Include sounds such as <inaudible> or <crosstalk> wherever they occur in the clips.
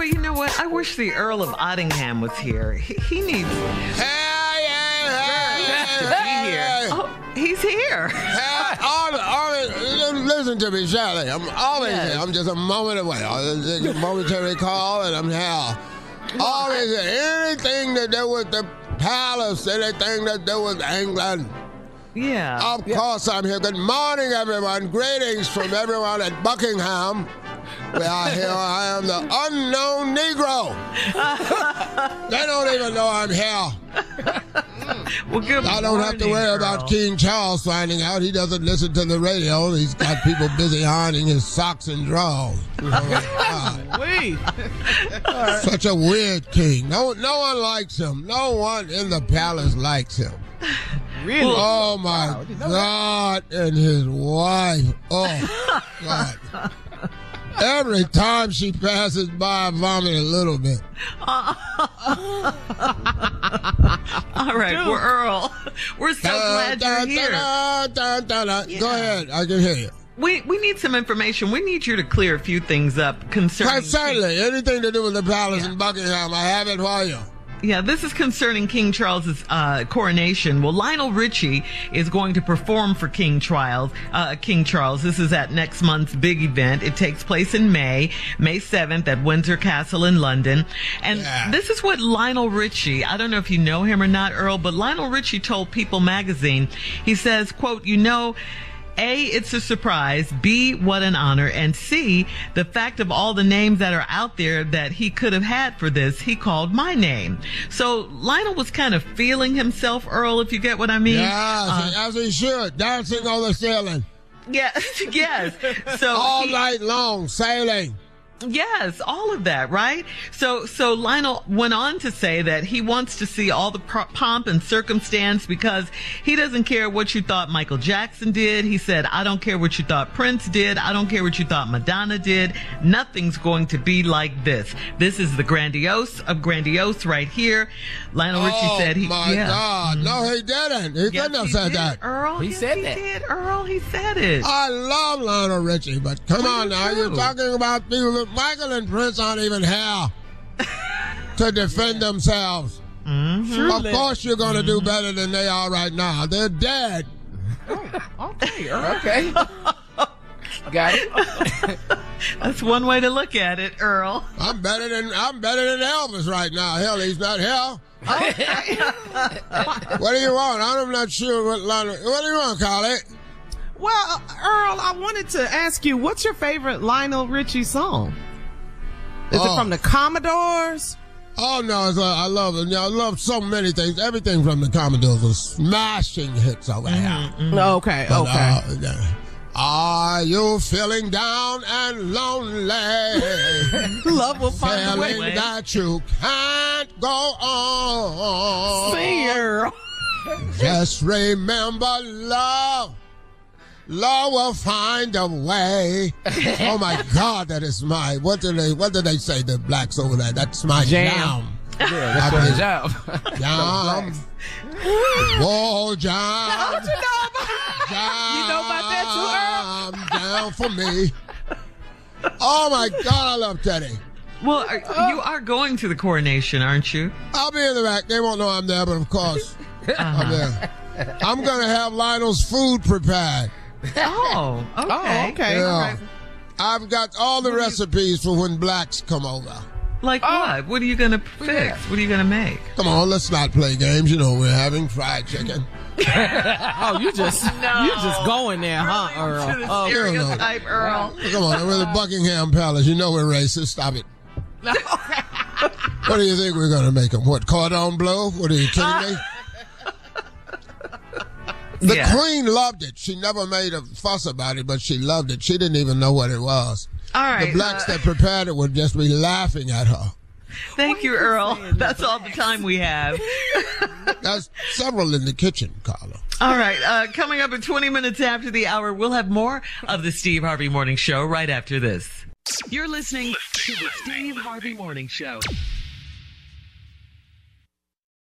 Well, you know what? I wish the Earl of Ottingham was here. He, he needs Hey, hey, hey, hey, hey. Oh, he's here. Hey, all, all, listen to me, Sally. I'm always Yes. here. I'm just a moment away. A momentary call, and I'm here. Always here. Anything to do with the palace, anything to do with England. Yeah. Of course, I'm here. Good morning, everyone. Greetings from everyone at Buckingham. We are here. I am the unknown Negro. <laughs> they don't even know I'm here. Mm. Well, good I don't have to worry Earl. about King Charles finding out. He doesn't listen to the radio. He's got people busy ironing his socks and drawers. Oh, you know, God. Wait. <laughs> Such a weird king. No, no one likes him. No one in the palace likes him. Really? Oh my God! And his wife. Oh God! <laughs> Every time she passes by, I vomit a little bit. Uh-huh. <laughs> All right, we're Earl. We're so glad you're here. Da, da, da, da. Go ahead. I can hear you. We we need some information. We need you to clear a few things up concerning. Quite certainly, anything to do with the palace in Buckingham, I have it for you. Yeah, this is concerning King Charles's uh, coronation. Well, Lionel Richie is going to perform for King Charles. Uh, King Charles. This is at next month's big event. It takes place in May, May seventh, at Windsor Castle in London. And Yeah. this is what Lionel Richie. I don't know if you know him or not, Earl, but Lionel Richie told People Magazine. He says, "quote You know." A, it's a surprise. B, what an honor. And C, the fact of all the names that are out there that he could have had for this, he called my name. So Lionel was kind of feeling himself, Earl, if you get what I mean. Yeah, uh, as he should, dancing on the ceiling Yes, <laughs> yes. So all he- night long, sailing. Yes, all of that, right? So, so Lionel went on to say that he wants to see all the pomp and circumstance because he doesn't care what you thought Michael Jackson did. He said, I don't care what you thought Prince did. I don't care what you thought Madonna did. Nothing's going to be like this. This is the grandiose of grandiose right here. Lionel Richie oh said he, my yeah. God! No, he didn't. He Yes, couldn't have he said did, that. Earl. He Yes, said he that. did, Earl. He said it. I love Lionel Richie, but come oh, Well, on now, do. you're talking about people that Michael and Prince aren't even here <laughs> to defend themselves. Mm-hmm. Of course, you're going to do better than they are right now. They're dead. Oh, Okay. Earl. Okay. <laughs> Got it. <laughs> That's one way to look at it, Earl. I'm better than I'm better than Elvis right now. Hell, he's not here. what do you want? I'm not sure what Lionel. What do you want, Carly? Well, Earl, I wanted to ask you, what's your favorite Lionel Richie song? Is Oh. it from the Commodores? Oh no, it's, uh, I love it. I love so many things. Everything from the Commodores was smashing hits over here. Okay, But, okay. uh, uh, are you feeling down and lonely? <laughs> Love will find a way. feeling that you can't go on. Earl. Just remember love. Love will find a way. oh my <laughs> God, that is my what do they what do they say the blacks over there? That's my Jam. jam. Yeah, that's I your job. Jam. <laughs> Whoa, jam. Don't you know about Jam. You know about that too, Down for me. Oh my God, I love Teddy. Well, are, you oh. are going to the coronation, aren't you? I'll be in the back. They won't know I'm there, but of course, <laughs> uh-huh. I'm there. I'm gonna have Lionel's food prepared. Oh, okay. Oh, okay. Yeah. I've got all the recipes for when blacks come over. Like oh. what? What are you going to fix? What are you going to make? Come on, let's not play games. You know we're having fried chicken. <laughs> Oh, you just <laughs> you just going there, huh, Earl? Oh, to the Oh, stereotype, Earl. Come on, we're the Buckingham Palace. You know we're racist. Stop it. <laughs> What do you think we're gonna make them? What cordon bleu? What are you kidding me? The Yeah. queen loved it. She never made a fuss about it, but she loved it. She didn't even know what it was. All right. the blacks uh, that prepared it would just be laughing at her. thank you, Earl. That's all the time we have. <laughs> <laughs> There's several in the kitchen, Carla. All right. Uh, coming up at 20 minutes after the hour, we'll have more of the Steve Harvey Morning Show right after this. You're listening to the Steve Harvey Morning Show.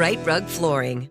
Rite Rug Flooring.